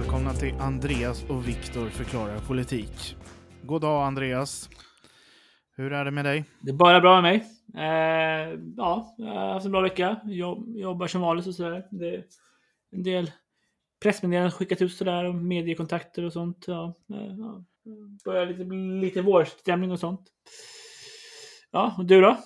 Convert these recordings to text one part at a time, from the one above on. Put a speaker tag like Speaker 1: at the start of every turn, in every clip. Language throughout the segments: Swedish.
Speaker 1: Välkomna till Andreas och Viktor förklarar politik. God dag Andreas. Hur är det med dig?
Speaker 2: Det är bara bra med mig. Eh, ja, jag har haft en bra vecka. Jobb, jobbar som vanligt och sådär. Det är en del pressmeddelanden skickat ut sådär och mediekontakter och sånt. Ja, eh, ja. Börjar lite, bli lite vårstämning och sånt. Ja, och du då?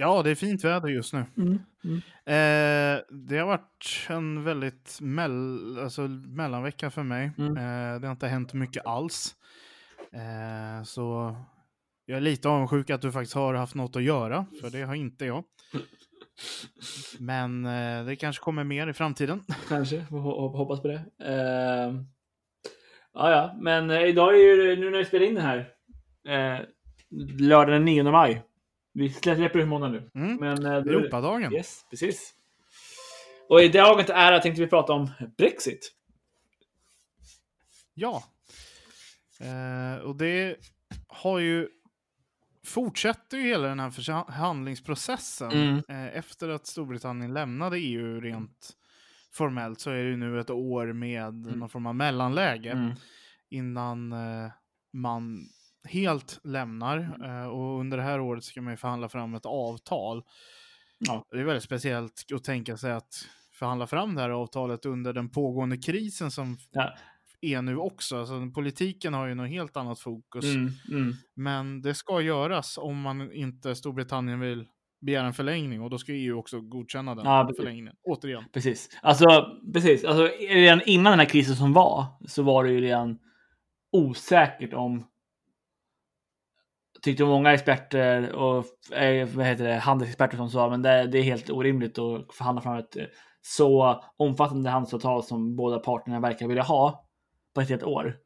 Speaker 1: Ja, det är fint väder just nu.
Speaker 2: Mm, mm.
Speaker 1: Eh, det har varit en väldigt mell alltså, mellanvecka för mig.
Speaker 2: Mm.
Speaker 1: Eh, det har inte hänt mycket alls. Eh, så jag är lite avundsjuk att du faktiskt har haft något att göra, för det har inte jag. Men eh, det kanske kommer mer i framtiden.
Speaker 2: Kanske, hoppas på det. Eh, ja, ja, men eh, idag är ju, nu när vi spelar in det här, eh, lördag den 9 maj. Vi släpper måndag nu.
Speaker 1: Mm.
Speaker 2: Men, eh, det-
Speaker 1: Europadagen.
Speaker 2: Yes, precis. Och i dagens ära tänkte vi prata om Brexit.
Speaker 1: Ja. Eh, och det har ju fortsätter ju hela den här förhandlingsprocessen.
Speaker 2: Mm.
Speaker 1: Eh, efter att Storbritannien lämnade EU rent formellt så är det ju nu ett år med någon form av mellanläge
Speaker 2: Mm.
Speaker 1: innan eh, man helt lämnar. Eh, och under det här året ska man ju förhandla fram ett avtal.
Speaker 2: Ja.
Speaker 1: Det är väldigt speciellt att tänka sig att förhandla fram det här avtalet under den pågående krisen som
Speaker 2: Ja.
Speaker 1: är nu också. Alltså, politiken har ju något helt annat fokus.
Speaker 2: Mm, mm.
Speaker 1: Men det ska göras om man inte Storbritannien vill begära en förlängning och då ska EU också godkänna den
Speaker 2: Ja,
Speaker 1: förlängningen. Återigen.
Speaker 2: Precis. Alltså, precis. Alltså, redan innan den här krisen som var så var det ju redan osäkert om tyckte många experter och eh, vad heter det, handelsexperter som sa men det, det är helt orimligt att förhandla fram ett eh, så omfattande handelsavtal som båda parterna verkar vilja ha på ett helt år.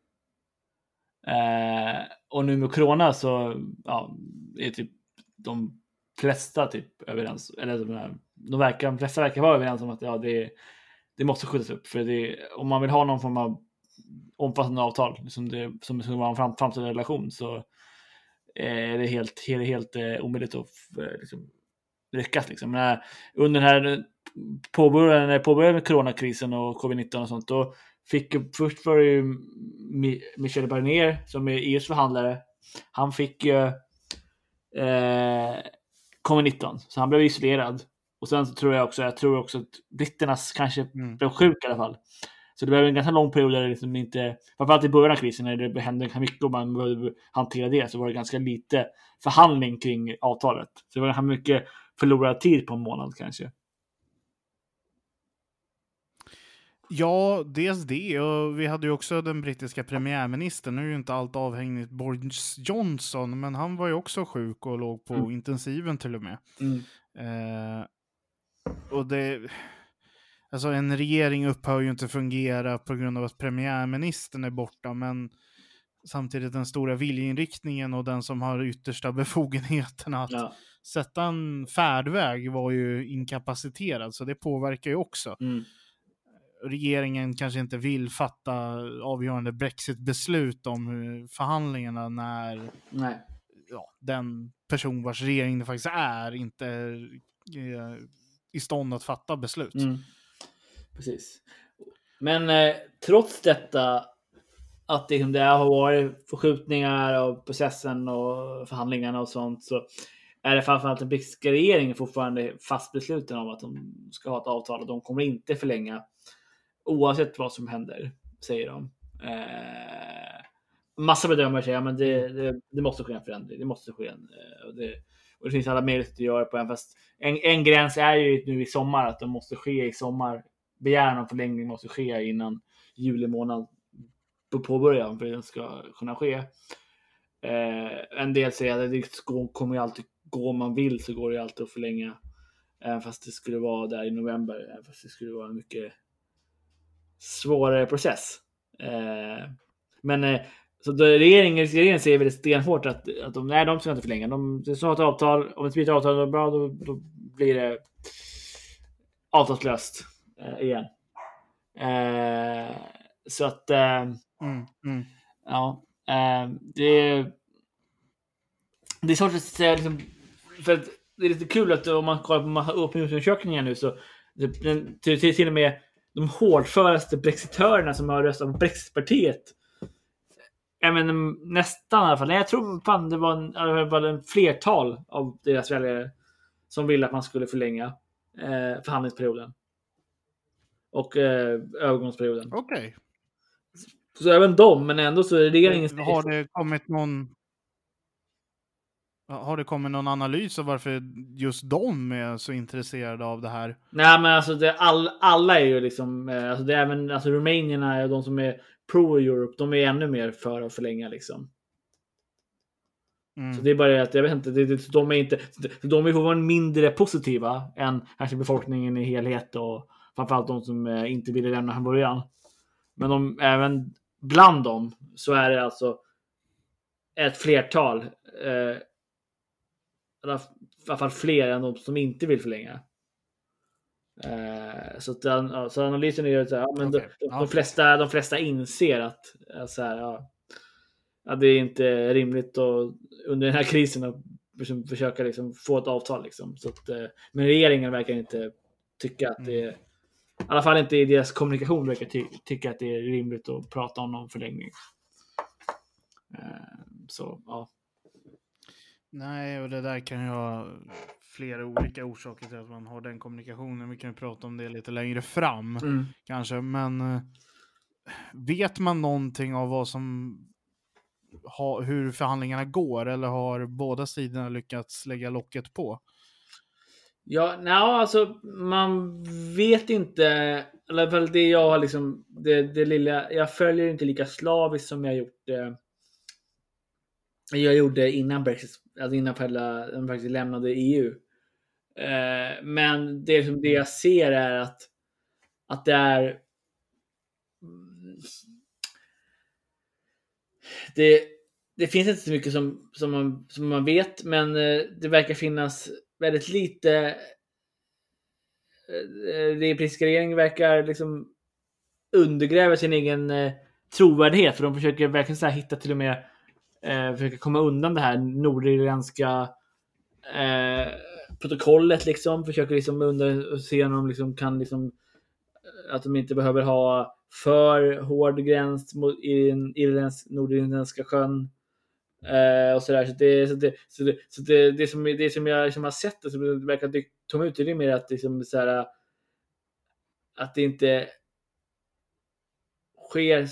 Speaker 2: Eh, och nu med corona så ja, är typ de flesta typ överens. Eller de, här- de, verkar, de flesta verkar vara överens om att ja, det, det måste skjutas upp. För det, om man vill ha någon form av omfattande avtal som det som ska vara en fram, framtida relation så är det helt, helt, helt eh, omöjligt att eh, liksom, lyckas. Liksom. Men, eh, under den här påbörjade, påbörjade med coronakrisen och covid-19 och sånt, då fick först var det ju Mi- Michel Barnier som är EUs förhandlare. Han fick ju eh, covid-19, så han blev isolerad. Och sen så tror jag också, jag tror också att britternas kanske
Speaker 1: Mm.
Speaker 2: blev sjuk i alla fall. Så det blev en ganska lång period där det liksom inte, framförallt i början av krisen när det hände ganska mycket och man behövde hantera det, så var det ganska lite förhandling kring avtalet. Så det var ganska mycket förlorad tid på en månad kanske.
Speaker 1: Ja, dels det. Och vi hade ju också den brittiska premiärministern. Nu är ju inte allt avhängigt Boris Johnson, men han var ju också sjuk och låg på
Speaker 2: Mm.
Speaker 1: intensiven till och med.
Speaker 2: Mm.
Speaker 1: Eh, och det... Alltså en regering upphör ju inte fungera på grund av att premiärministern är borta, men samtidigt den stora viljeinriktningen och den som har yttersta befogenheterna att
Speaker 2: Ja.
Speaker 1: sätta en färdväg var ju inkapaciterad, så det påverkar ju också.
Speaker 2: Mm.
Speaker 1: Regeringen kanske inte vill fatta avgörande Brexit-beslut om förhandlingarna när
Speaker 2: Nej.
Speaker 1: ja, den person vars regering det faktiskt är inte är eh, i stånd att fatta beslut.
Speaker 2: Mm. Precis. Men eh, trots detta att det, det har varit förskjutningar av processen och förhandlingarna och sånt så är det framförallt den brittiska regeringen fortfarande fast besluten om att de ska ha ett avtal och de kommer inte förlänga oavsett vad som händer, säger de. Eh, massa bedömare säger att det, det, det måste ske en förändring. Det måste ske en, eh, och, det, och det finns alla möjligheter att göra på en. Fast en, en gräns är ju nu i sommar att de måste ske i sommar. Begäran om förlängning måste ske innan juli månad på påbörjan för att den ska kunna ske. Eh, en del säger att det kommer ju alltid gå om man vill så går det ju alltid att förlänga. Även fast det skulle vara där i november. Även fast det skulle vara en mycket svårare process. Eh, men eh, så då regeringen, regeringen säger väldigt stenhårt att, att de, nej, de ska inte förlänga. De, de ska ett avtal. Om det blir ett avtal då, bra, då, då blir det avtalslöst igen. Eh, så att... Eh,
Speaker 1: Mm, mm.
Speaker 2: Ja, eh, det, det är svårt att säga. Liksom, för att det är lite kul att om man kollar på opinionsundersökningar nu så det, den, till, till, till och med de hårdföraste brexitörerna som har röstat på Brexitpartiet. Även nästan i alla fall. Nej, jag tror fan det var en, det var en flertal av deras väljare som ville att man skulle förlänga eh, förhandlingsperioden. Och eh, övergångsperioden.
Speaker 1: Okej.
Speaker 2: Så även de, men ändå så är regeringen...
Speaker 1: Har det kommit någon... Har det kommit någon analys av varför just de är så intresserade av det här?
Speaker 2: Nej, men alltså det, all, alla är ju liksom, eh, alltså det är även alltså rumänierna och de som är pro-Europe, de är ännu mer för att förlänga liksom.
Speaker 1: Mm.
Speaker 2: Så det är bara det att, jag vet inte, det, det, de är inte, de är vara mindre positiva än kanske befolkningen i helhet och framförallt de som eh, inte ville lämna från början. Men de, även bland dem så är det alltså ett flertal, eh, i alla fall fler än de som inte vill förlänga. Eh, så, att den, ja, så analysen är ju så här, ja, men
Speaker 1: Okej,
Speaker 2: de, de,
Speaker 1: ja.
Speaker 2: de, flesta, de flesta inser att, så här, ja, att det är inte rimligt att under den här krisen att liksom försöka liksom få ett avtal. Liksom. Så att, eh, men regeringen verkar inte tycka att det är, i alla fall inte i deras kommunikation verkar ty tycka att det är rimligt att prata om någon förlängning. Eh, så ja.
Speaker 1: Nej, och det där kan ju ha flera olika orsaker till att man har den kommunikationen. Vi kan ju prata om det lite längre fram
Speaker 2: Mm.
Speaker 1: kanske, men eh, vet man någonting av vad som ha, hur förhandlingarna går eller har båda sidorna lyckats lägga locket på?
Speaker 2: Ja, nej, alltså man vet inte. I alla fall det jag har liksom, det, det lilla, jag följer inte lika slaviskt som jag gjort eh, jag gjorde innan Brexit, alltså innan själva, faktiskt lämnade EU. Eh, men det, som det jag ser är att, att det är det, det finns inte så mycket som, som, man, som man vet, men eh, det verkar finnas väldigt lite. Eh, eh, den brittiska regeringen verkar liksom undergräva sin egen eh, trovärdighet, för de försöker verkligen så här hitta till och med eh, försöka komma undan det här nordirländska eh, protokollet liksom. Försöker liksom under, se om de liksom kan liksom eh, att de inte behöver ha för hård gräns mot i den irländsk, nordirländska sjön. Eh, och sådär. Så det, så det, så det, så det, det, som, det som jag liksom har sett, och som verkar tomma ut, det är mer att, liksom, så här, att det inte sker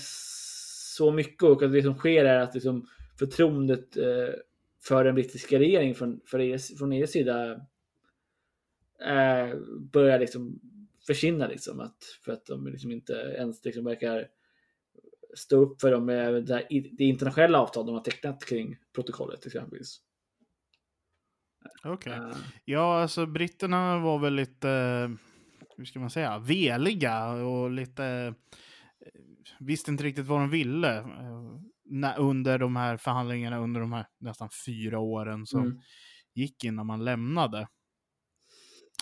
Speaker 2: så mycket och att det som sker är att liksom, förtroendet eh, för den brittiska regeringen från, för er, från EUs sida eh, börjar liksom försvinna. Liksom, att, för att de liksom inte ens liksom verkar stå upp för dem med det, det internationella avtal de har tecknat kring protokollet exempelvis.
Speaker 1: Okej.
Speaker 2: Eh,
Speaker 1: Ja, alltså britterna var väl lite, eh, hur ska man säga, veliga och lite, eh, visste inte riktigt vad de ville under de här förhandlingarna under de här nästan fyra åren som
Speaker 2: Mm.
Speaker 1: gick innan man lämnade.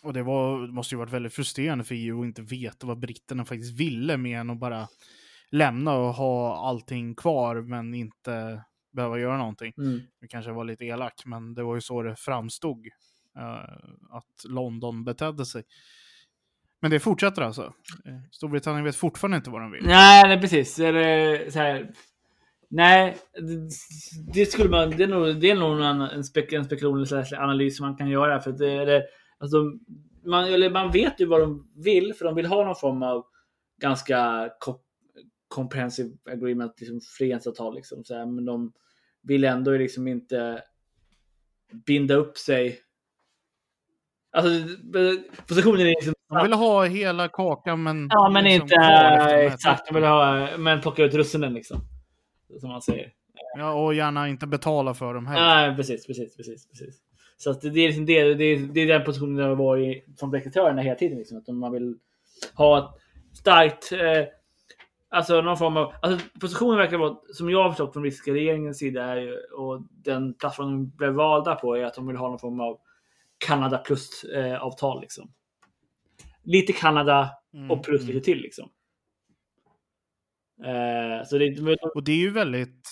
Speaker 1: Och det var, måste ju varit väldigt frustrerande för EU att inte veta vad britterna faktiskt ville mer än att bara lämna och ha allting kvar men inte behöva göra någonting.
Speaker 2: mm.
Speaker 1: Det kanske var lite elak, men det var ju så det framstod. eh, att London betedde sig. Men det fortsätter alltså. Eh, Storbritannien vet fortfarande inte vad de vill.
Speaker 2: Nej, nej precis. Eller, så här, nej, det, skulle man. Det är nog, det är nog en, en, spek, en spekulation eller analys man kan göra. För att det, alltså, man, eller man vet ju vad de vill, för de vill ha någon form av ganska co- comprehensive agreement, liksom frihandelsavtal. Liksom, så här, men de vill ändå liksom inte binda upp sig. Alltså, positionen är liksom
Speaker 1: De vill ha hela kakan men...
Speaker 2: Ja, men
Speaker 1: liksom
Speaker 2: inte exakt. De vill ha, men plocka ut russinen liksom. Som man säger.
Speaker 1: Ja, och gärna inte betala för dem heller.
Speaker 2: Nej, precis, precis, precis, precis. Så att det, är liksom det, det, är, det är den positionen jag har varit som rekrytörerna hela tiden. Liksom, att man vill ha ett starkt, eh, alltså någon form av, alltså positionen verkar vara, som jag har förstått från ryska regeringens sida är, ju- och den plattformen de blev valda på är att de vill ha någon form av Kanada plus eh, avtal liksom. Lite Kanada
Speaker 1: Mm,
Speaker 2: och plus
Speaker 1: mm.
Speaker 2: lite till liksom. Eh, så det,
Speaker 1: Och det är ju väldigt,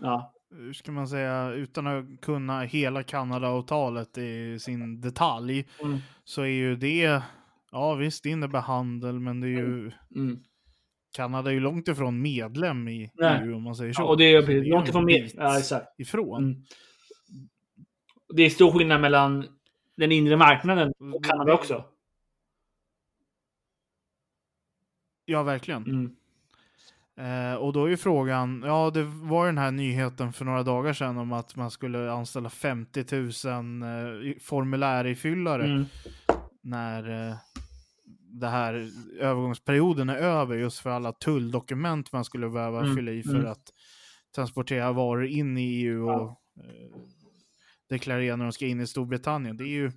Speaker 2: ja,
Speaker 1: hur ska man säga, utan att kunna hela Kanada-avtalet i sin detalj,
Speaker 2: mm,
Speaker 1: så är ju det, ja visst det innebär handel, men det är ju,
Speaker 2: mm.
Speaker 1: Kanada är ju långt ifrån medlem i
Speaker 2: Nej.
Speaker 1: EU om man säger så.
Speaker 2: Ja, och det är
Speaker 1: Så ju
Speaker 2: långt
Speaker 1: en
Speaker 2: ifrån
Speaker 1: bit
Speaker 2: Ja, exakt.
Speaker 1: ifrån.
Speaker 2: Mm. Det är stor skillnad mellan den inre marknaden och Kanada också.
Speaker 1: Ja, verkligen.
Speaker 2: Mm.
Speaker 1: Eh, och då är ju frågan, ja det var ju den här nyheten för några dagar sedan om att man skulle anställa 50 000 eh, formulärirfyllare
Speaker 2: Mm.
Speaker 1: när eh, det här övergångsperioden är över just för alla tulldokument man skulle behöva
Speaker 2: Mm,
Speaker 1: fylla i för
Speaker 2: mm.
Speaker 1: att transportera varor in i EU och eh, deklarera när de ska in i Storbritannien. Det är ju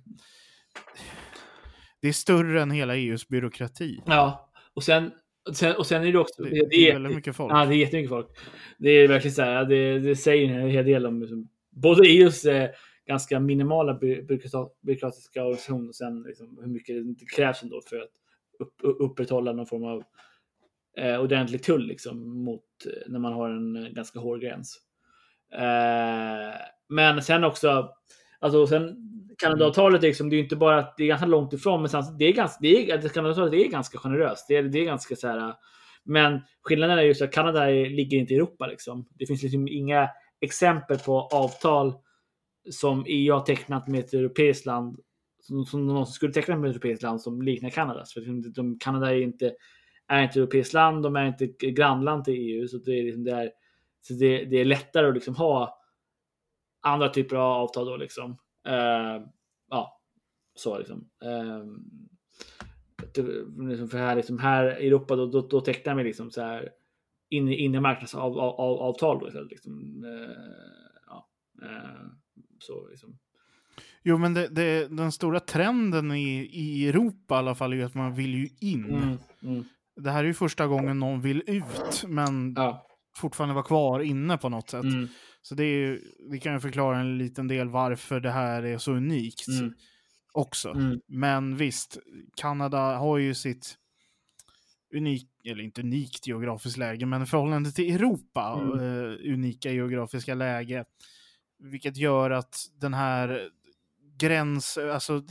Speaker 1: det är större än hela EUs byråkrati.
Speaker 2: Ja, och sen, och sen, och sen är det också...
Speaker 1: Det,
Speaker 2: Det,
Speaker 1: det är väldigt mycket folk.
Speaker 2: ja, det är jättemycket folk. Det är verkligen så här, det, det säger en hel del om liksom, både EUs eh, ganska minimala by- byråkratiska organisation och sen liksom, hur mycket det krävs ändå för att upp, upprätthålla någon form av eh, ordentlig tull liksom, mot eh, när man har en eh, ganska hård gräns. Eh, men sen också, alltså sen Kanadaavtalet är liksom, det är inte bara att det är ganska långt ifrån, men sen, det är ganska, det är, alltså Kanadaavtalet är ganska generöst. Det är, det är ganska så här, eh, men skillnaden är just att Kanada ligger inte i Europa liksom. Det finns liksom inga exempel på avtal som EU har tecknat med ett europeiskt land som, som någonsin skulle teckna med ett europeiskt land som liknar Kanadas. För liksom, de, de, Kanada är inte, är inte europeiskt land, de är inte grannland till EU. Så det är, liksom, det är, så det, det är lättare att liksom ha andra typer av avtal då liksom. Uh, ja, så liksom. Uh, för här, liksom här i Europa då, då, då tecknar vi liksom så här inre, inre marknadsavtal av, av, avtal då. Liksom. Uh, ja, eh, så liksom.
Speaker 1: Jo, men det, det, den stora trenden i, i Europa i alla fall är ju att man vill ju in.
Speaker 2: Mm, mm,
Speaker 1: Det här är ju första gången någon vill ut, men
Speaker 2: ja,
Speaker 1: fortfarande vara kvar inne på något sätt.
Speaker 2: mm,
Speaker 1: Så det, är, ju- det kan ju förklara en liten del varför det här är så unikt
Speaker 2: mm,
Speaker 1: också.
Speaker 2: mm,
Speaker 1: Men visst, Kanada har ju sitt unik, eller inte unikt geografiskt läge, men i förhållande till Europa,
Speaker 2: Mm.
Speaker 1: eh, unika geografiska läge. Vilket gör att den här gräns, alltså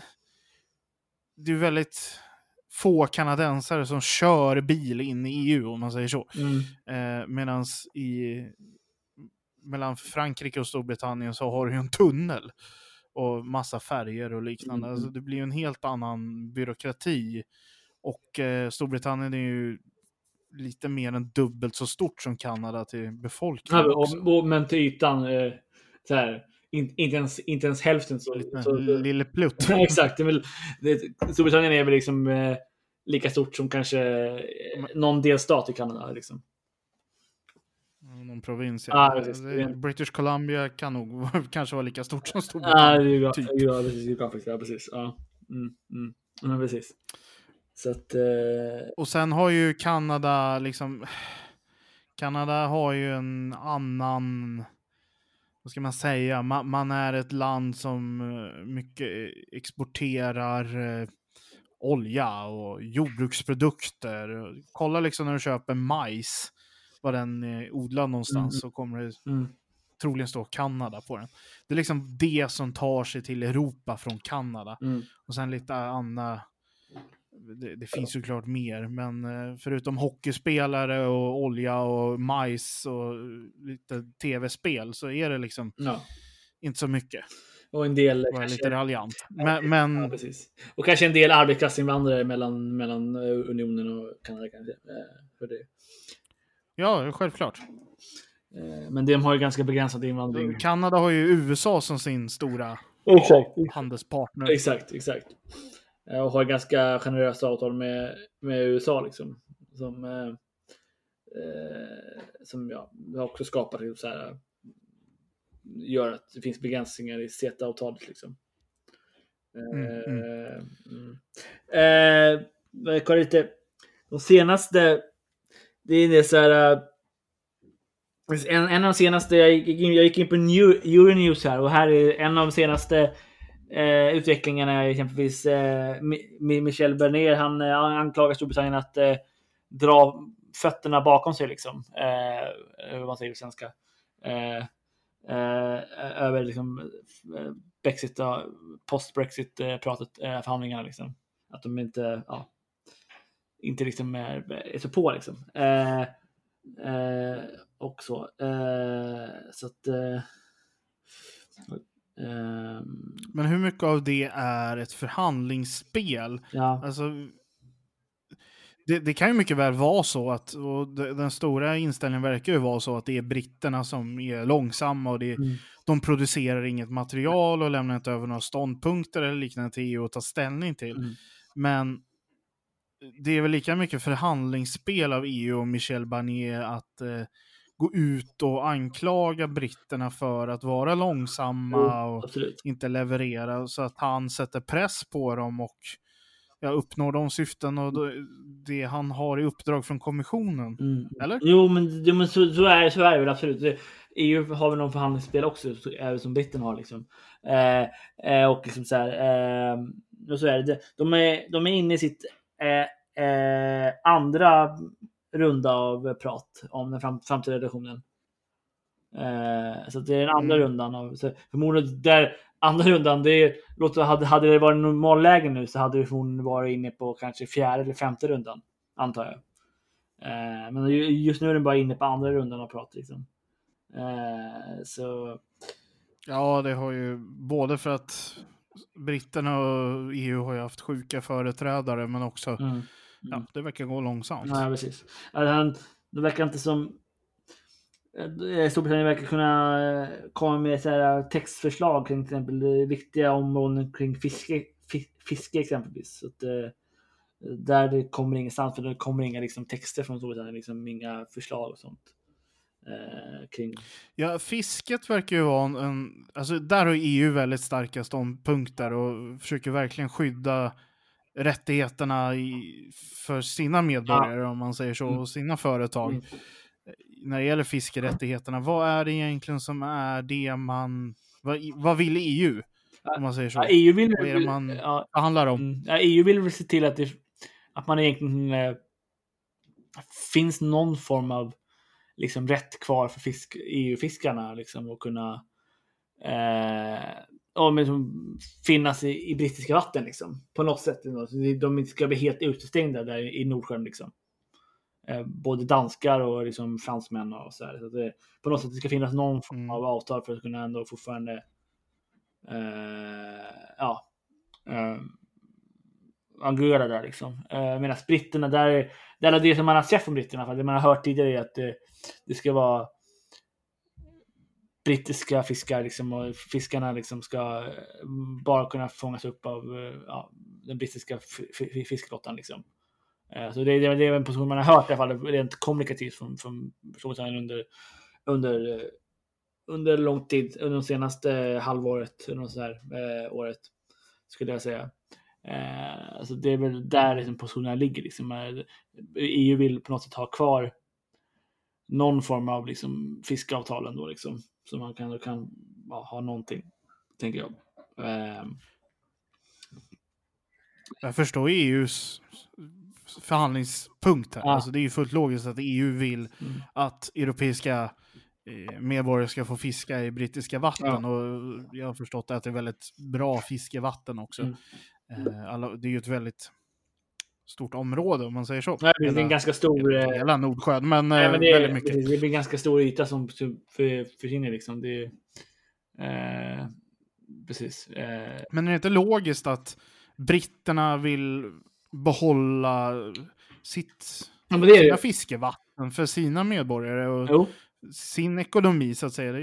Speaker 1: det är väldigt få kanadensare som kör bil in i EU om man säger så.
Speaker 2: mm,
Speaker 1: Eh, Medan i mellan Frankrike och Storbritannien så har du ju en tunnel och massa färger och liknande.
Speaker 2: Mm.
Speaker 1: Alltså det blir ju en helt annan byråkrati. Och eh, Storbritannien är ju lite mer än dubbelt så stort som Kanada till befolkning
Speaker 2: Ja,
Speaker 1: också.
Speaker 2: och, och, men till ytan, eh, så här, in, inte, ens, inte ens hälften så.
Speaker 1: Lite
Speaker 2: så,
Speaker 1: lille plutt.
Speaker 2: Ja, exakt. Det det, Storbritannien är väl liksom eh, lika stort som kanske eh, någon delstat i Kanada. Liksom.
Speaker 1: Någon provins.
Speaker 2: Ja,
Speaker 1: Ja.
Speaker 2: precis.
Speaker 1: Det- British Columbia kan nog kanske vara lika stort som
Speaker 2: Ja,
Speaker 1: Storbritannien.
Speaker 2: bra.
Speaker 1: typ.
Speaker 2: Ja, precis. Geografiskt, ja, precis. Ja. Mm, mm. Ja, precis. Så att... Eh,
Speaker 1: Och sen har ju Kanada liksom... Kanada har ju en annan... Vad ska man säga? Man, man är ett land som eh, mycket exporterar eh, olja och jordbruksprodukter. Kolla liksom när du köper majs, var den är odlad någonstans,
Speaker 2: Mm.
Speaker 1: så kommer det
Speaker 2: mm,
Speaker 1: troligen stå Kanada på den. Det är liksom det som tar sig till Europa från Kanada.
Speaker 2: mm,
Speaker 1: Och sen lite andra, det, det finns ju klart mer, men eh, förutom hockeyspelare och olja och majs och lite tv-spel så är det liksom
Speaker 2: ja.
Speaker 1: inte så mycket.
Speaker 2: Och en del...
Speaker 1: Var
Speaker 2: kanske-
Speaker 1: lite raljant. Men,
Speaker 2: Ja,
Speaker 1: men
Speaker 2: precis. Och kanske en del arbetskraftsinvandrare mellan, mellan eh, unionen och Kanada. Kanske, eh, för det.
Speaker 1: ja, självklart.
Speaker 2: Eh, Men de har ju ganska begränsad invandring.
Speaker 1: Kanada har ju USA som sin stora
Speaker 2: Exakt.
Speaker 1: handelspartner.
Speaker 2: Exakt, exakt. Eh, Och har ganska generösa avtal med, med USA liksom. Som, eh, eh, som ja, har också skapat liksom så här, gör att det finns begränsningar i CETA-avtalet. Liksom.
Speaker 1: Mm,
Speaker 2: Eh, mm. Eh, kolla lite. De senaste. Det är det så här. eh, En, en av de senaste. Jag gick in, jag gick in på New, Euronews här och här är en av de senaste eh, utvecklingen är Exempelvis eh, Michel Bernier. Han eh, anklagar Storbritannien att eh, dra fötterna bakom sig liksom. Eh, hur man säger på svenska. Eh, eh, över liksom eh, Brexit, post-Brexit-pratet, eh, eh, förhandlingarna liksom. Att de inte, ja, inte liksom är, är så på liksom. Eh, eh, och så. Eh, så att eh,
Speaker 1: men hur mycket av det är ett förhandlingsspel?
Speaker 2: ja,
Speaker 1: Alltså, det, det kan ju mycket väl vara så att, och de- den stora inställningen verkar ju vara så att det är britterna som är långsamma och det,
Speaker 2: Mm.
Speaker 1: de producerar inget material och lämnar inte över några ståndpunkter eller liknande till EU att ta ställning till.
Speaker 2: Mm.
Speaker 1: Men det är väl lika mycket förhandlingsspel av EU och Michel Barnier att eh, gå ut och anklaga britterna för att vara långsamma och
Speaker 2: absolut.
Speaker 1: inte leverera så att han sätter press på dem och ja, uppnår de syften och det han har i uppdrag från kommissionen.
Speaker 2: Mm.
Speaker 1: Eller?
Speaker 2: Jo, men, jo, men så, så, är, så är det väl absolut. EU har väl någon förhandlingsspel också, även som britterna har. Liksom. Eh, eh, och liksom så här, eh, och så är det. De är, de är inne i sitt eh, eh, andra runda av prat om den fram, framtida reduktionen. Eh, så det är den andra
Speaker 1: Mm.
Speaker 2: rundan. Av, så förmodligen där andra rundan, det är, låt, hade, hade det varit normalläge nu så hade vi förmodligen varit inne på kanske fjärde eller femte rundan, antar jag. Eh, men ju- just nu är den bara inne på andra rundan av prat. Liksom. Eh, så
Speaker 1: Ja, det har ju både för att britterna och EU har ju haft sjuka företrädare men också,
Speaker 2: mm.
Speaker 1: Ja, det verkar gå långsamt.
Speaker 2: Ja, precis. Alltså, det verkar inte som... eh, Storbritannien verkar kunna eh, komma med så här textförslag kring till exempel eh, viktiga områden kring fiske, fi- fiske exempelvis. Så att, eh, där det kommer ingenstans, för det kommer inga liksom, texter från Storbritannien, liksom, inga förslag och sånt. Eh, kring...
Speaker 1: Ja, fisket verkar ju vara en, en... Alltså där har EU väldigt starka ståndpunkter och försöker verkligen skydda rättigheterna i, för sina medborgare, om man säger så,
Speaker 2: Mm.
Speaker 1: och sina företag.
Speaker 2: Mm.
Speaker 1: När det gäller fiskerättigheterna, vad är det egentligen som är det man... Vad, vad vill EU? Om man säger så.
Speaker 2: Ja, EU vill,
Speaker 1: Vad är det man-
Speaker 2: ja,
Speaker 1: handlar om?
Speaker 2: Mm. Ja, EU vill väl se till att, det, att man egentligen eh, finns någon form av liksom, rätt kvar för fisk, EU-fiskarna liksom, och kunna eh, ja, men, finnas i, i brittiska vatten liksom, på något sätt. De ska bli helt utestängda där i Nordsjön. Liksom. Eh, både danskar och liksom, fransmän och så här. Så det, på något sätt det ska finnas någon form
Speaker 1: Mm.
Speaker 2: av avtal för att kunna ändå fortfarande eh, ja, eh, agera där liksom. Eh, Medan britterna, där, där är det som man har sett från britterna, för det man har hört tidigare är att det, det ska vara brittiska fiskar liksom, och fiskarna liksom ska eh, bara kunna fångas upp av eh, ja, den brittiska f- fiskeflottan. Liksom. Eh, så det, det, det är en position man har hört i alla fall rent kommunikativt från, från Storbritannien under, under, under lång tid, under de senaste halvåret, eller något så här, eh, året, skulle jag säga. Eh, alltså det är väl där liksom positionerna ligger. Liksom. EU vill på något sätt ha kvar någon form av liksom, fiskeavtal ändå, liksom, så man kan, kan ja, ha någonting, tänker jag. Eh,
Speaker 1: Jag förstår EUs förhandlingspunkt här.
Speaker 2: Ja.
Speaker 1: Alltså det är ju fullt logiskt att EU vill
Speaker 2: mm.
Speaker 1: att europeiska eh, medborgare ska få fiska i brittiska vatten. Och jag har förstått att det är väldigt bra fiskevatten också.
Speaker 2: Mm.
Speaker 1: Eh, Alla, det är ju ett väldigt stort område om man säger så.
Speaker 2: Nej, det är en ganska stor... eh,
Speaker 1: Hela Nordsjön, men,
Speaker 2: Nej,
Speaker 1: eh,
Speaker 2: men det,
Speaker 1: väldigt mycket.
Speaker 2: precis, det blir en ganska stor yta som för, försvinner. Liksom. Det, eh, precis. Eh,
Speaker 1: Men är det inte logiskt att britterna vill behålla sitt,
Speaker 2: ja, det
Speaker 1: sina
Speaker 2: det.
Speaker 1: fiskevatten för sina medborgare och
Speaker 2: Jo
Speaker 1: sin ekonomi så att säga?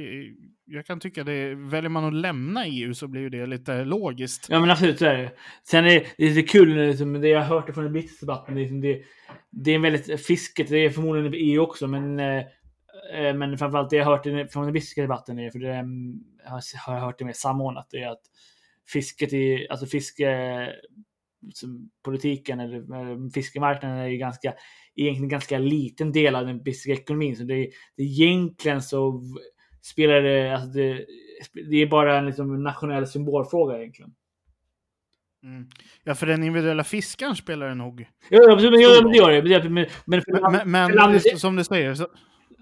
Speaker 1: Jag kan tycka det, väljer man att lämna EU så blir ju det lite logiskt.
Speaker 2: Ja men absolut så är det. Sen är det, det är lite kul, liksom, det jag har hört från den brittiska debatten. Det, är liksom det, det är väldigt, fisket, det är förmodligen i EU också, men eh, eh, men framförallt det jag har hört från den brittiska debatten är, för det ehm, har jag hört det mer samordnat, det är att fisket i, alltså fiske, politiken eller fiskemarknaden är ju ganska, egentligen ganska liten del av den brittiska ekonomin. Så det, är- det egentligen så spelar det, alltså det, det är bara en liksom nationell symbolfråga egentligen.
Speaker 1: Mm. Ja, för den individuella fiskaren spelar det nog.
Speaker 2: Ja, ja, men, ja, men det gör det. Men, men, men,
Speaker 1: Men,
Speaker 2: landet-
Speaker 1: som du säger, så,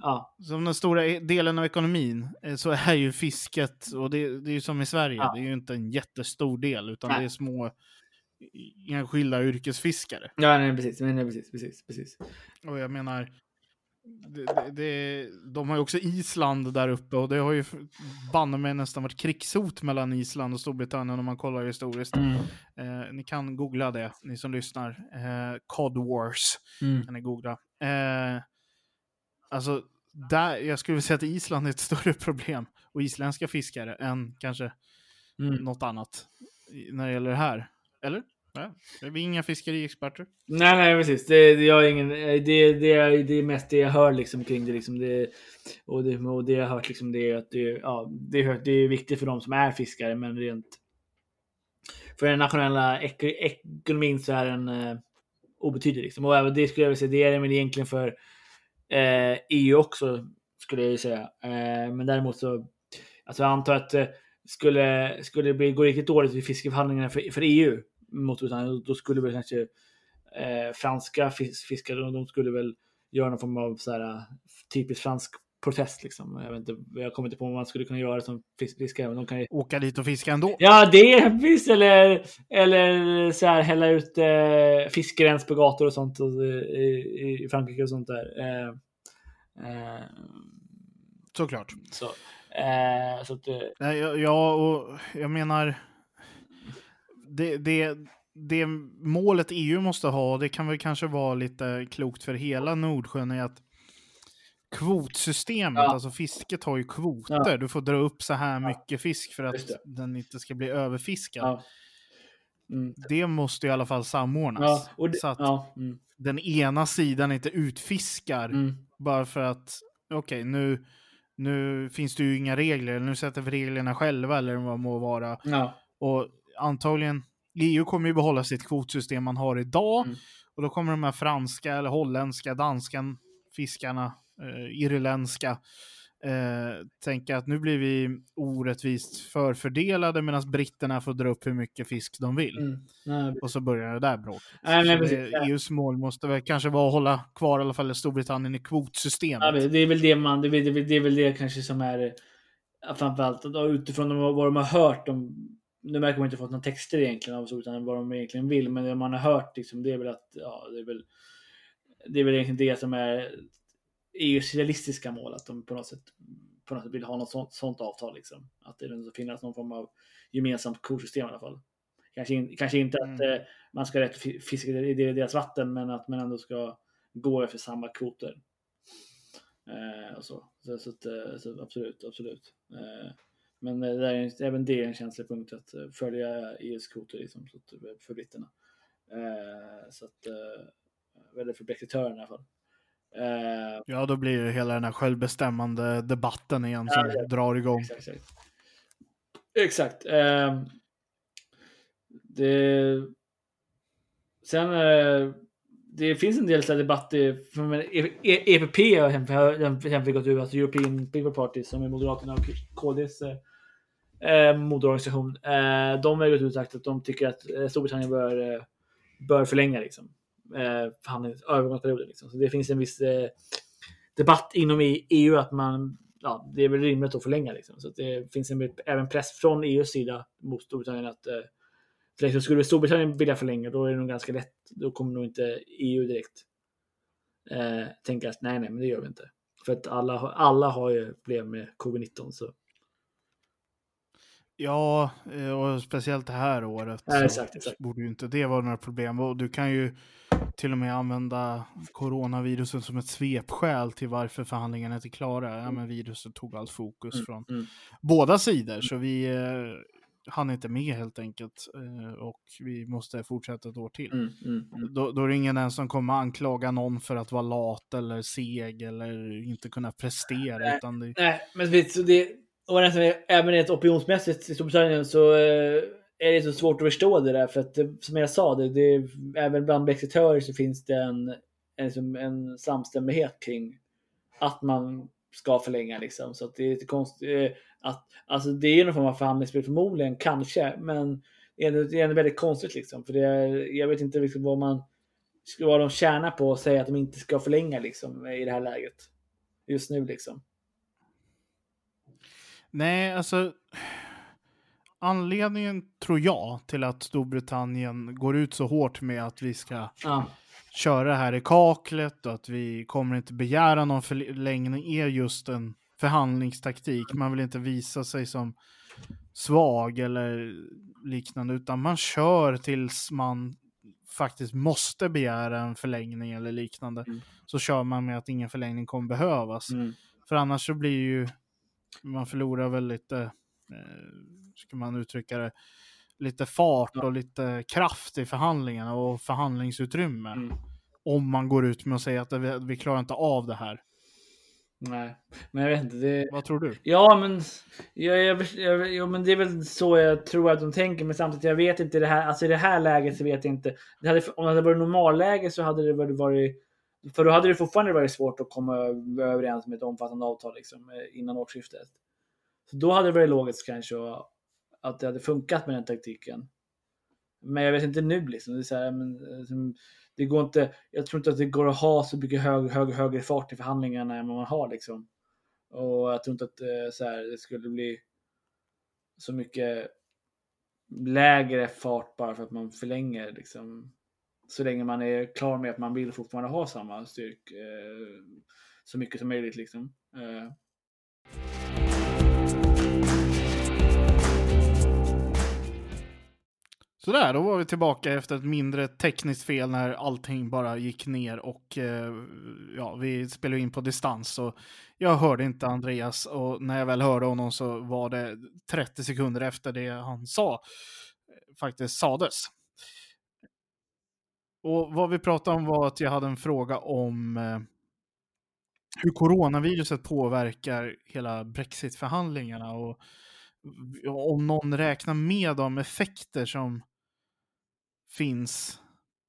Speaker 2: ja,
Speaker 1: som den stora delen av ekonomin eh, så är ju fisket, och det, det är ju som i Sverige,
Speaker 2: Ja.
Speaker 1: det är ju inte en jättestor del, utan
Speaker 2: Nej.
Speaker 1: det är små enskilda yrkesfiskare.
Speaker 2: ja nej, precis, nej, precis, precis, precis.
Speaker 1: Och jag menar, det, det, det, de har ju också Island där uppe och det har ju banne mig nästan varit krigshot mellan Island och Storbritannien om man kollar historiskt.
Speaker 2: Mm.
Speaker 1: Eh, ni kan googla det, ni som lyssnar. Eh, Cod Wars
Speaker 2: Mm.
Speaker 1: kan ni googla. Eh, alltså, där, jag skulle vilja säga att Island är ett större problem och isländska fiskare än kanske
Speaker 2: Mm.
Speaker 1: något annat när det gäller det här. Eller? Ja, är inga fiskeriexperter?
Speaker 2: Nej, nej, precis. Det, det, jag har ingen, det, det, det är mest det jag hör liksom kring det. Liksom det och, det och det jag har hört liksom det är att det, ja, det, är, det är viktigt för de som är fiskare, men rent för den nationella ek, ekonomin så är den eh, obetydlig. Liksom. Och det skulle jag vilja säga, det är den väl egentligen för eh, EU också, skulle jag säga. Eh, men däremot så, alltså jag antar att eh, skulle, skulle det bli, gå riktigt dåligt vid fiskeförhandlingarna för, för EU mot Storbritannien, då skulle väl kanske eh, franska fis fiskare, de- de skulle väl göra någon form av så här, typiskt fransk protest. Liksom. Jag, vet inte, jag kommer inte på vad man skulle kunna göra som fisk fiskare. Men de kan ju...
Speaker 1: Åka dit och fiska ändå?
Speaker 2: Ja, det visst. Eller, eller så här, hälla ut eh, fiskrens på gator och sånt och, i, i Frankrike och sånt där. Eh, eh,
Speaker 1: Såklart.
Speaker 2: så eh, så att, eh,
Speaker 1: Nej, ja, ja, och jag menar... Det, det, det målet EU måste ha, det kan väl kanske vara lite klokt för hela Nordsjön, är att kvotsystemet,
Speaker 2: Ja.
Speaker 1: alltså fisket har ju kvoter.
Speaker 2: Ja.
Speaker 1: Du får dra upp så här
Speaker 2: Ja.
Speaker 1: mycket fisk för att den inte ska bli överfiskad.
Speaker 2: Mm.
Speaker 1: Det måste i alla fall samordnas.
Speaker 2: Det,
Speaker 1: så att
Speaker 2: mm,
Speaker 1: den ena sidan inte utfiskar
Speaker 2: mm,
Speaker 1: bara för att, okej, nu, nu finns det ju inga regler, nu sätter vi reglerna själva eller vad det må vara. Och antagligen, EU kommer ju behålla sitt kvotsystem man har idag.
Speaker 2: Mm.
Speaker 1: Och då kommer de här franska, eller holländska, danska fiskarna, eh, irländska, eh, tänka att nu blir vi orättvist förfördelade medan britterna får dra upp hur mycket fisk de vill.
Speaker 2: mm. Nej,
Speaker 1: Och så börjar det där bråket.
Speaker 2: Nej, precis,
Speaker 1: det,
Speaker 2: ja.
Speaker 1: EUs mål måste väl kanske vara att hålla kvar i alla fall Storbritannien i kvotsystemet.
Speaker 2: Ja, det är väl det man, det är, väl- det är, det är väl det kanske som är ja, framförallt utifrån vad de har hört. De, nu verkar man inte fått några texter egentligen av Storbritannien vad de egentligen vill, men det man har hört liksom, det är väl att ja, det är väl det är väl egentligen det som är EUs realistiska mål, att de på något sätt, på något sätt vill ha något sånt, sånt avtal. Liksom. Att det ska finnas någon form av gemensamt kursystem i alla fall. Kanske, in, kanske inte att
Speaker 1: Mm.
Speaker 2: eh, man ska rätt att fi- fiska i deras vatten, men att man ändå ska gå efter samma kvoter. Eh, och så. Så, så, att, eh, så absolut, absolut. Eh, men eh, det är, en- även det är en känslig punkt att eh, följa EUs kvoter liksom, eh, för britterna. Så att, eller för brexitörerna i alla fall.
Speaker 1: Ja, då blir det hela den här självbestämmande debatten igen
Speaker 2: Ja,
Speaker 1: som
Speaker 2: exakt.
Speaker 1: drar igång.
Speaker 2: Exakt. Exakt. exakt. Ehm, det, sen, det finns en del så här debatt i- från E- E- EPP har exempelvis gått ut, alltså European People Party som är Moderaterna och KDs eh, moderorganisation. Eh, de har gått ut och sagt att de tycker att eh, Storbritannien bör, eh, bör förlänga liksom, eh, övergångsperioden. Liksom. Så det finns en viss eh, debatt inom EU att man, ja, det är väl rimligt att förlänga. Liksom. Så att det finns en, även press från EUs sida mot Storbritannien att eh, skulle Storbritannien vilja förlänga, då är det nog ganska lätt. Då kommer nog inte EU direkt eh, tänka att nej, nej, men det gör vi inte. För att alla, har- alla har ju problem med covid-19. Så.
Speaker 1: Ja, eh, och speciellt det här året
Speaker 2: Ja, exakt, exakt.
Speaker 1: borde ju inte det vara några problem. Och du kan ju till och med använda coronaviruset som ett svepskäl till varför förhandlingarna inte är klara. Ja, men viruset tog allt fokus
Speaker 2: Mm,
Speaker 1: från
Speaker 2: mm.
Speaker 1: båda sidor, så vi, eh, hann inte med helt enkelt. Eh, och vi måste fortsätta ett år till.
Speaker 2: Mm, mm, mm.
Speaker 1: Då, då är det ingen ens som kommer anklaga någon för att vara lat eller seg eller inte kunna prestera.
Speaker 2: Nej,
Speaker 1: utan det,
Speaker 2: Nej, men det, och nästan, även rent opinionsmässigt i Storbritannien så eh, är det så svårt att förstå det där. För att eh, som jag sa, det, det, även bland brexitörer så finns det en, en, en samstämmighet kring att man ska förlänga liksom. Så att det är lite konstigt. Eh, att, alltså det är någon form av förhandlingsspel förmodligen, kanske. Men det är ändå- det är ändå väldigt konstigt liksom. För det är, jag vet inte liksom vad man vad de tjänar på att säga att de inte ska förlänga liksom i det här läget. Just nu liksom.
Speaker 1: Nej, alltså anledningen tror jag till att Storbritannien går ut så hårt med att vi ska
Speaker 2: Ja.
Speaker 1: köra det här i kaklet och att vi kommer inte begära någon förlängning är just en förhandlingstaktik. Man vill inte visa sig som svag eller liknande, utan man kör tills man faktiskt måste begära en förlängning eller liknande.
Speaker 2: Mm.
Speaker 1: Så kör man med att ingen förlängning kommer behövas.
Speaker 2: Mm.
Speaker 1: För annars så blir ju, man förlorar väl lite, eh, ska man uttrycka det, lite fart och lite kraft i förhandlingarna och förhandlingsutrymme.
Speaker 2: Mm.
Speaker 1: Om man går ut med att säga att vi, vi klarar inte av det här.
Speaker 2: Nej, men jag vet inte. Det...
Speaker 1: Vad tror du?
Speaker 2: Ja, men, ja, jag, jag, ja, men det är väl så jag tror att de tänker. Men samtidigt, jag vet inte. Det här, alltså I det här läget så vet jag inte. Det hade, om det hade varit normalläge så hade det varit, varit... För då hade det fortfarande varit svårt att komma överens med ett omfattande avtal liksom, eh, innan årsskiftet. Så då hade det varit logiskt kanske att- det hade funkat med den taktiken. Men jag vet inte nu liksom. Det, är så här, men, eh, det går inte, jag tror inte att det går att ha så mycket hög, hög, högre fart i förhandlingarna än vad man har. Liksom. Och jag tror inte att eh, så här, det skulle bli så mycket lägre fart bara för att man förlänger. Liksom, så länge man är klar med att man vill fortfarande ha samma styrk eh, så mycket som möjligt. Liksom. Eh,
Speaker 1: Sådär, då var vi tillbaka efter ett mindre tekniskt fel när allting bara gick ner och eh, ja, vi spelade in på distans. Så jag hörde inte Andreas och när jag väl hörde honom så var det 30 sekunder efter det han sa eh, faktiskt sades. Och vad vi pratade om var att jag hade en fråga om eh, hur coronaviruset påverkar hela brexitförhandlingarna och om någon räknar med de effekter som finns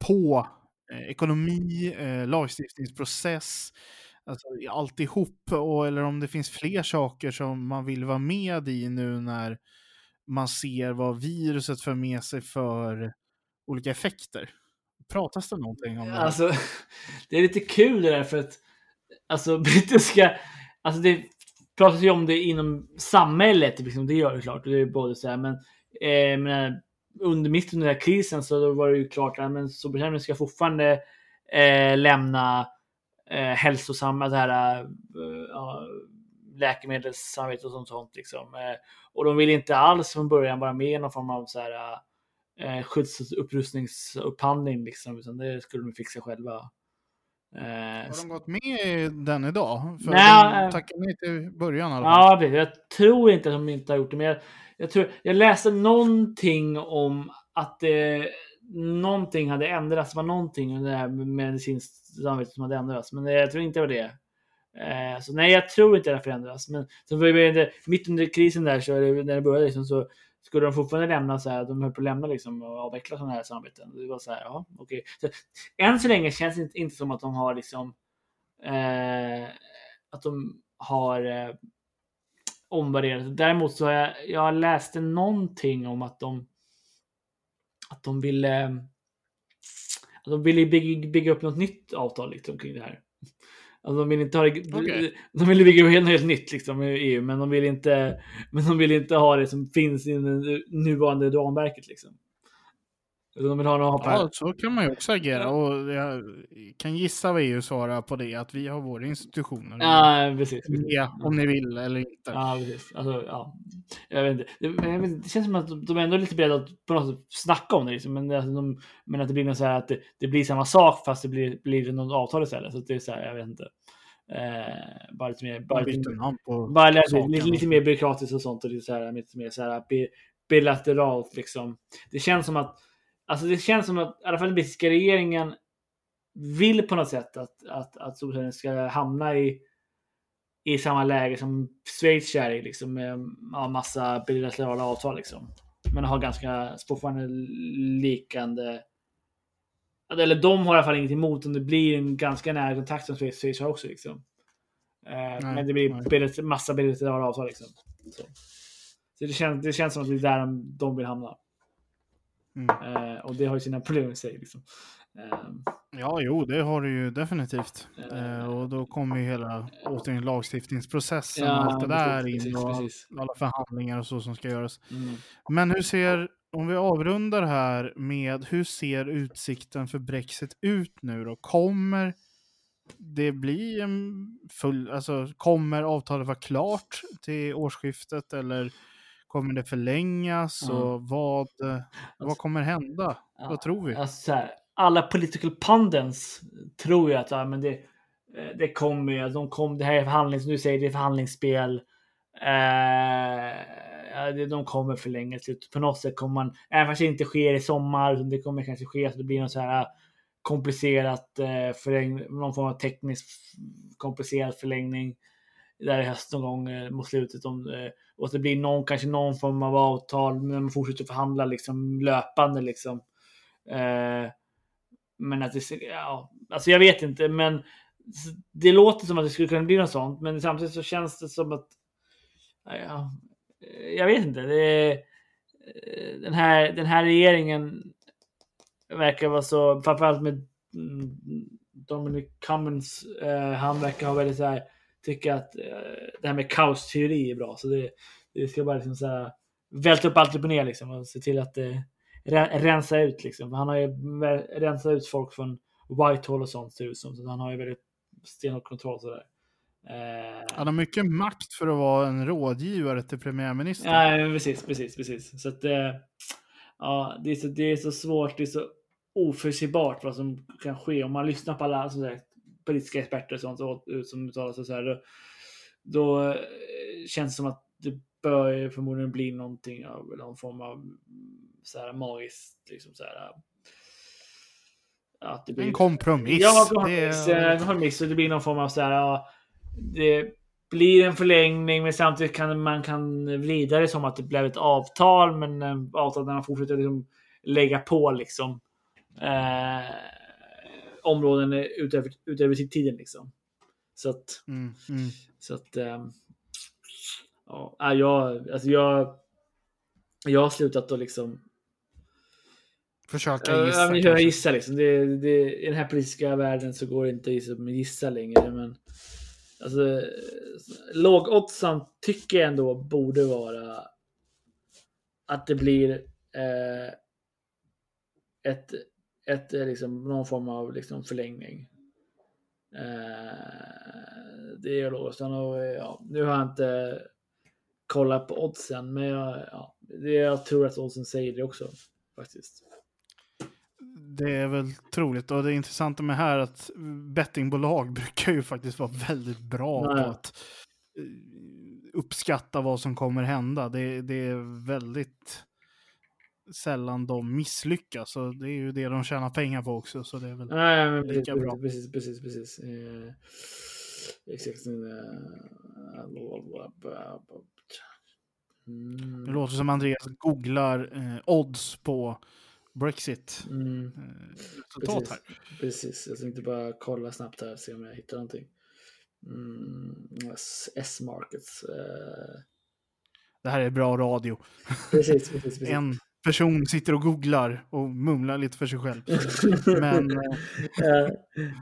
Speaker 1: på eh, ekonomi, eh, lagstiftningsprocess, alltså alltihop, och, eller om det finns fler saker som man vill vara med i nu när man ser vad viruset för med sig för olika effekter. Pratas det någonting om det?
Speaker 2: Alltså, det är lite kul det där för att alltså brittiska, alltså det pratas ju om det inom samhället, typ, liksom, det gör det klart. Det är både så här, men, eh, men under mitt under den här krisen så då var det ju klart att men Storbritannien ska fortfarande eh, lämna eh, hälsosamma det här, eh, läkemedelssamarbete och sånt. sånt liksom. eh, och de vill inte alls från början vara med i någon form av så här, eh, skyddsupprustningsupphandling liksom, utan det skulle de fixa själva. Eh,
Speaker 1: Har de gått med i den idag? För
Speaker 2: Nej,
Speaker 1: de
Speaker 2: eh,
Speaker 1: tackade nej till början i alla fall.
Speaker 2: Ja, jag tror inte att de inte har gjort det. Men jag, jag, tror, jag läste någonting om att det, någonting hade ändrats. Det var någonting med det här med medicinskt samarbete som hade ändrats. Men jag tror inte det var det. Eh, så nej, jag tror inte det har förändrats. Men var det, mitt under krisen där, så, när det började, liksom, så skulle de fortfarande lämna så här, de höll på att lämna liksom, och avveckla sådana här samarbeten. Det var så här, ja, okej. Så, än så länge känns det inte, inte som att de har liksom eh, att de har eh, omvärderat. Däremot så har jag, jag läste någonting om att de att de ville att de ville bygga, bygga upp något nytt avtal liksom, kring det här. Alltså de vill inte ha det,
Speaker 1: Okej.
Speaker 2: de ville bygga helt, helt nytt liksom, i EU, men de vill inte, men de vill inte ha det som finns i det nuvarande ramverket liksom. De vill ha något
Speaker 1: Ja, så kan man ju också agera. Och jag kan gissa vad EU svarar på det, att vi har våra institutioner.
Speaker 2: Ja, precis.
Speaker 1: Med, om ni vill eller inte.
Speaker 2: Ja, precis. Alltså, ja. Jag vet inte. Det, men jag vet, inte, det känns som att de- är ändå lite beredda att på något sätt snacka om det. Liksom. Men, alltså, de, men att det blir något så här att det, det blir samma sak fast det blir, blir något avtal istället. Så det är så här, jag vet inte. Eh, bara lite mer... Bara, lite, bara lite, lite, lite mer byråkratiskt och sånt. Och lite så här, lite mer så här, bilateralt liksom. Det känns som att, alltså det känns som att i alla fall den brittiska regeringen vill på något sätt att, att, att Storbritannien ska hamna i, i samma läge som Schweiz är i, liksom, med ja, massa bilaterala avtal. Liksom. Men har ganska fortfarande likande eller de har i alla fall inget emot om det blir en ganska nära kontakt som Schweiz har också. Liksom. Eh, nej, men det blir bildet, massa bilaterala avtal. Liksom. Så. så, det, känns, det känns som att det är där de, de vill hamna. Mm. Eh, och det har ju sina problem i sig. Liksom.
Speaker 1: Eh, ja, jo, det har det ju definitivt. Eh, och då kommer ju hela återigen lagstiftningsprocessen ja, och allt det där precis, in och precis. alla förhandlingar och så som ska göras. Mm. Men hur ser om vi avrundar här med hur ser utsikten för Brexit ut nu då? Kommer det bli en full, alltså kommer avtalet vara klart till årsskiftet eller kommer det förlängas mm. och vad, vad alltså, kommer hända? Ja, vad tror vi?
Speaker 2: Alltså här, alla political pundits tror ju att ja, men det, eh, det kommer de kom, det här är förhandlings, nu säger det är förhandlingsspel. Eh, de kommer förlänga slutet. På något sätt kommer man, även fast det inte sker i sommar, det kommer kanske ske så det blir något så här komplicerat eh, förläng, någon form av teknisk komplicerad förlängning där i höst någon gång eh, mot slutet. Om, eh, och det blir någon, kanske någon form av avtal, men man fortsätter förhandla liksom löpande liksom. Eh, men att det, ja, alltså jag vet inte, men det låter som att det skulle kunna bli något sånt, men samtidigt så känns det som att ja, eh, jag vet inte. Det, eh, den, här, den här regeringen verkar vara så, framförallt med mm, Dominic Cummins, eh, han verkar ha väldigt så här, tycka att eh, det här med kaosteori är bra. Så det, det ska bara liksom så här, välta upp allt upp och ner liksom och se till att det rensa ut liksom. Han har ju rensat ut folk från Whitehall och sånt ser ut som. Så han har ju väldigt stenhård kontroll sådär.
Speaker 1: Eh, han har mycket makt för att vara en rådgivare till premiärministern.
Speaker 2: Ja, precis, precis, precis. Så att, eh, ja, det är så, det är så svårt, det är så oförutsägbart vad som kan ske. Om man lyssnar på alla sådär, politiska experter och sånt som uttalar sig så här, då, då eh, känns det som att det bör förmodligen bli någonting av någon form av så här magiskt, liksom så här,
Speaker 1: att det blir... En kompromiss.
Speaker 2: Ja, kompromiss. Det... En kompromiss. Och det blir någon form av så här, ja, det blir en förlängning, men samtidigt kan man kan vrida det som att det blev ett avtal, men eh, avtalet fortsätter liksom lägga på liksom eh, områden utöver, utöver sin tiden liksom. Så att, mm, mm. så att eh, ja, jag, alltså jag, jag har slutat att liksom
Speaker 1: Försöka gissa.
Speaker 2: Ja, jag gissar liksom. Det, det, I den här politiska världen så går det inte att gissa längre. Men Alltså, lågoddsan tycker jag ändå borde vara att det blir eh, ett, ett eh, liksom, någon form av liksom, förlängning. Eh, det är lågoddsan och ja, nu har jag inte kollat på oddsen, men jag, ja, det, jag tror att oddsen säger det också faktiskt
Speaker 1: det är väl troligt. Och det intressanta med här är att bettingbolag brukar ju faktiskt vara väldigt bra Nej. på att eh, uppskatta vad som kommer hända. Det, det, är väldigt sällan de misslyckas. Och det är ju det de tjänar pengar på också. Så det är väl
Speaker 2: Nej, men lika precis, bra. Precis, precis, precis. Eh, exakt.
Speaker 1: Mm. Det låter som Andreas googlar eh, odds på Brexit mm. Eh,
Speaker 2: här. Precis, jag tänkte bara kolla snabbt här och se om jag hittar någonting. Mm. S-markets. Uh...
Speaker 1: Det här är bra radio.
Speaker 2: Precis, precis, precis.
Speaker 1: en person sitter och googlar och mumlar lite för sig själv. Men...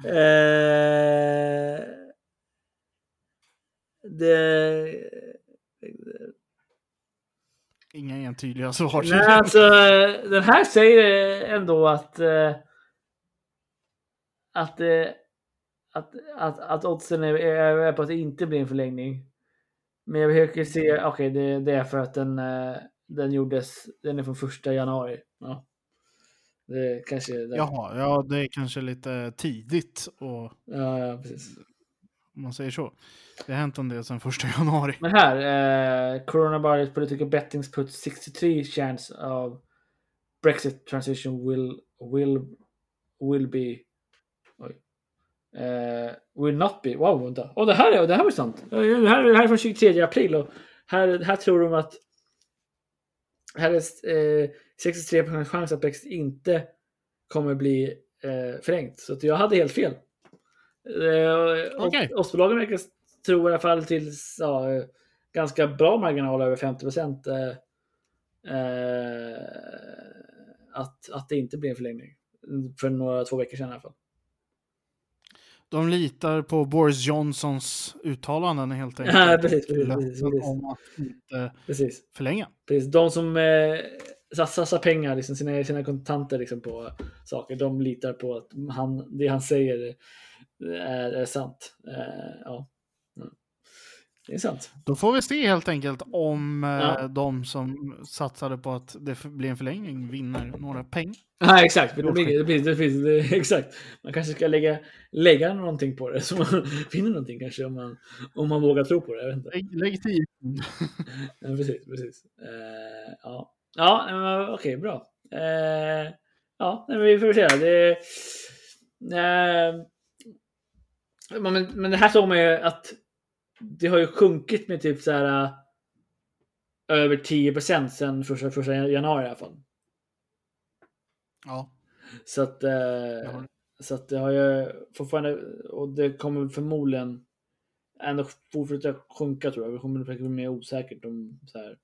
Speaker 1: uh,
Speaker 2: det
Speaker 1: Inga entydiga svar.
Speaker 2: Nej, alltså, den här säger ändå att eh, att, eh, att, att, att oddsen är, är på att det inte blir en förlängning. Men jag försöker se, okej okay, det, det, är för att den, eh, den gjordes, den är från första januari. Ja. Det kanske
Speaker 1: är Jaha, ja det är kanske lite tidigt och
Speaker 2: ja, ja, precis.
Speaker 1: Om man säger så. Det har hänt en del sedan första januari.
Speaker 2: Men här, eh, coronavirus political bettings put 63 chance of Brexit transition will will will be oj, eh, will not be. Wow, vänta. Oh, det här är det här var sant. Det här, det här är från 23 april och här, här tror de att här är eh, 63 chans att Brexit inte kommer bli eh, förlängt. Så jag hade helt fel. Eh, och Ostbolagen verkar tro i alla fall till ja, ganska bra marginal över 50 procent. Eh, eh, att, att det inte blir en förlängning. För några två veckor sedan i alla fall.
Speaker 1: De litar på Boris Johnsons uttalanden helt enkelt.
Speaker 2: Ja, precis, precis, precis, precis.
Speaker 1: om att inte
Speaker 2: Precis.
Speaker 1: förlänga.
Speaker 2: precis. De som eh, satsar pengar, liksom, sina, sina kontanter liksom, på saker, de litar på att han, det han säger är, är sant. Eh, ja. Det är sant.
Speaker 1: Då får vi se helt enkelt om eh,
Speaker 2: Ja.
Speaker 1: de som satsade på att det blir en förlängning vinner några pengar.
Speaker 2: Ja, exakt. Det blir, det blir, det blir, det, exakt. Man kanske ska lägga, lägga någonting på det så man finner någonting kanske om man, om man vågar tro på det. Jag vet inte.
Speaker 1: Lägg, lägg tio.
Speaker 2: Ja, precis, precis. Eh, ja, ja okej, bra. Eh, ja, vi får se. Det, eh, men, men det här såg man ju att det har ju sjunkit med typ så här eh, över 10 procent sedan första, första januari i alla fall.
Speaker 1: Ja,
Speaker 2: Så att, eh,
Speaker 1: Ja.
Speaker 2: så att det har ju fortfarande, och det kommer förmodligen ändå fortsätta sjunka tror jag. Det kommer säkert bli mer osäkert om så här.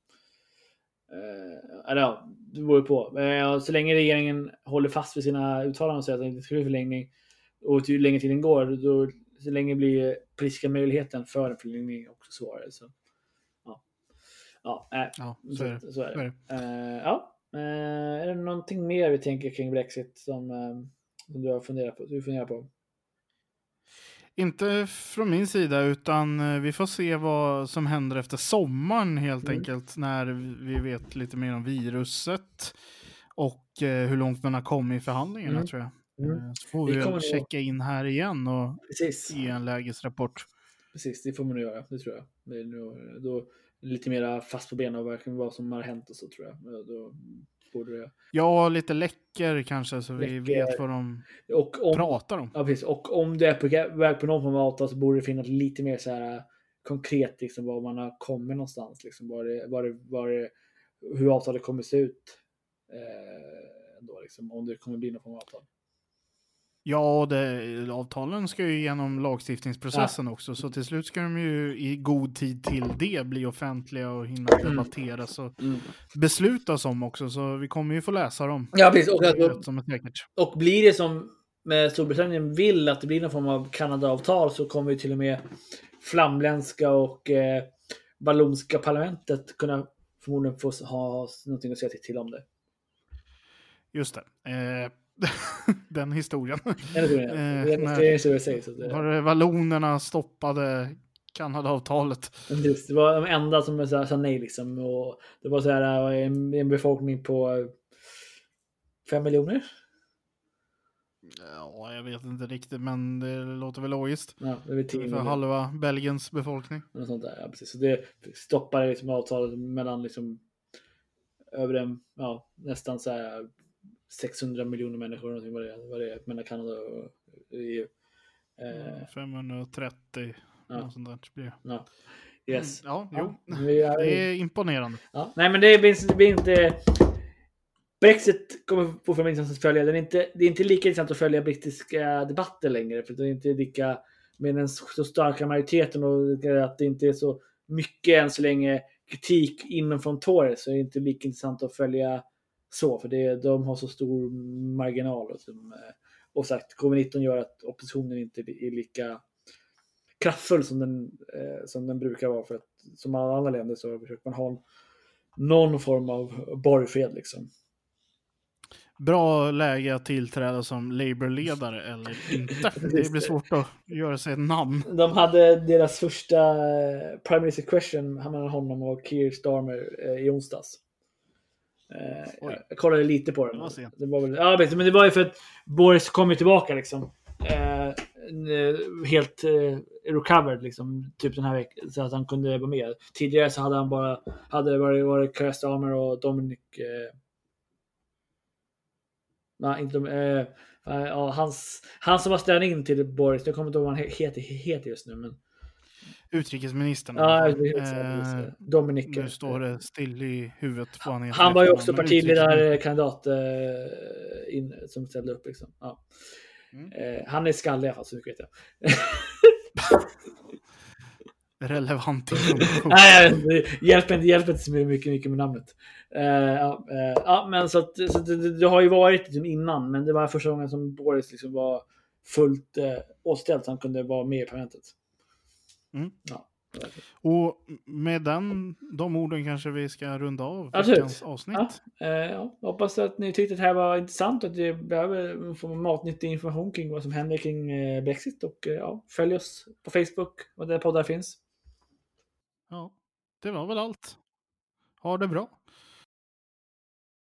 Speaker 2: Eh, eller ja, det beror på. Eh, så länge regeringen håller fast vid sina uttalanden och säger att det inte ska bli förlängning och ju längre tiden går, då, så länge blir politiska möjligheten för en förlängning också svårare. Så, ja, ja, äh,
Speaker 1: ja
Speaker 2: så,
Speaker 1: så är det.
Speaker 2: så är
Speaker 1: Så är
Speaker 2: det.
Speaker 1: det.
Speaker 2: Eh, ja. Eh, är det någonting mer vi tänker kring Brexit som, eh, som du har funderat på? Du funderar på?
Speaker 1: Inte från min sida, utan vi får se vad som händer efter sommaren helt
Speaker 2: Mm.
Speaker 1: enkelt. När vi vet lite mer om viruset och hur långt man har kommit i förhandlingarna
Speaker 2: Mm.
Speaker 1: tror jag.
Speaker 2: Mm.
Speaker 1: Eh, Så får
Speaker 2: Vi
Speaker 1: vi
Speaker 2: kommer
Speaker 1: checka in här igen och
Speaker 2: Precis.
Speaker 1: ge en lägesrapport.
Speaker 2: Precis, det får man nog göra. Det tror jag. Det nog, då lite mer fast på benen och verkligen vad som har hänt och så tror jag. Ja, Då borde det.
Speaker 1: Ja, lite läcker kanske så vi
Speaker 2: Läcker.
Speaker 1: vet vad de
Speaker 2: om,
Speaker 1: pratar om.
Speaker 2: ja, precis. och om det är på väg på någon form av avtal så borde det finnas lite mer så här konkret liksom var man har kommit någonstans. Liksom, var det, var det, var det, hur avtalet kommer se ut. Eh, då, liksom, om det kommer bli någon form av avtal.
Speaker 1: Ja, det, avtalen ska ju genom lagstiftningsprocessen också, så till slut ska de ju i god tid till det bli offentliga och hinna
Speaker 2: Mm.
Speaker 1: debatteras och beslutas om också, så vi kommer ju få läsa dem.
Speaker 2: Ja, precis. Och, alltså. Och blir det som med Storbritannien vill att det blir någon form av Kanada-avtal så kommer ju till och med flamländska och eh, vallonska parlamentet kunna förmodligen få ha någonting att säga till om det.
Speaker 1: Just det. Eh, den historien. Eh, Var det vallonerna stoppade Kanada-avtalet?
Speaker 2: Just, det var de enda som sa, nej liksom. Och det var så här eh, en, en befolkning på fem miljoner.
Speaker 1: Ja, jag vet inte riktigt, men det låter väl logiskt.
Speaker 2: Ja, det är väl
Speaker 1: För halva Belgiens befolkning.
Speaker 2: Sånt där, ja, precis. Så det stoppade liksom avtalet mellan liksom över en, ja, nästan så här 600 miljoner människor någonting vad det är, vad det är mellan Kanada och EU. Eh,
Speaker 1: 530,
Speaker 2: Ja.
Speaker 1: något sånt där blir det.
Speaker 2: ja. Yes.
Speaker 1: Ja,
Speaker 2: Ja,
Speaker 1: jo.
Speaker 2: vi är-
Speaker 1: Det är imponerande.
Speaker 2: Ja, nej, men det blir, det blir inte... Brexit kommer fortfarande vara intressant att följa. Den är inte, det är inte lika intressant att följa brittiska debatter längre. För det är inte lika med den så starka majoriteten och att det inte är så mycket än så länge kritik inom från Tories så är det inte lika intressant att följa så. För det, de har så stor marginal. Och, som, eh, och sagt, covid-19 gör att oppositionen inte är lika kraftfull som den, eh, som den brukar vara. För att som alla andra länder så försöker man ha någon form av borgfred liksom.
Speaker 1: Bra läge att tillträda som Labour-ledare eller inte. Det blir svårt att göra sig ett namn.
Speaker 2: De hade deras första eh, Prime Minister Question mellan honom och Keir Starmer eh, i onsdags. Eh, jag, kollade lite på den.
Speaker 1: Det var
Speaker 2: väl, ja, men det var ju för att Boris kom ju tillbaka liksom. Eh, eh, helt eh, recovered liksom, typ den här veckan, så att han kunde vara med. Tidigare så hade han bara, hade det varit, varit Keir Starmer och Dominic eh, Nej, inte de, eh, ja, hans, han som var stand in till Boris, jag kommer inte ihåg vad han heter, heter just nu. Men...
Speaker 1: Utrikesministern.
Speaker 2: Ja,
Speaker 1: eh,
Speaker 2: Dominic.
Speaker 1: Nu står det still i huvudet på han
Speaker 2: Han var ju också partiledarkandidat eh, in, som ställde upp. Liksom. Ja. Mm. Eh, han är skallig i alla fall, så mycket vet jag.
Speaker 1: Relevant
Speaker 2: information. Nej, det hjälper inte, hjälper inte så mycket, mycket med namnet. Uh, ja, uh, ja, men så, att, så det, det, har ju varit liksom innan, men det var första gången som Boris liksom var fullt uh, återställd så han kunde vara med i parlamentet.
Speaker 1: Mm. Ja. Och med den, de orden kanske vi ska runda av
Speaker 2: veckans avsnitt. Ja, eh, ja, hoppas att ni tyckte att det här var intressant och att ni behöver få matnyttig information kring vad som händer kring eh, Brexit. Och eh, ja, följ oss på Facebook och där poddar finns.
Speaker 1: Ja, det var väl allt. Ha det bra.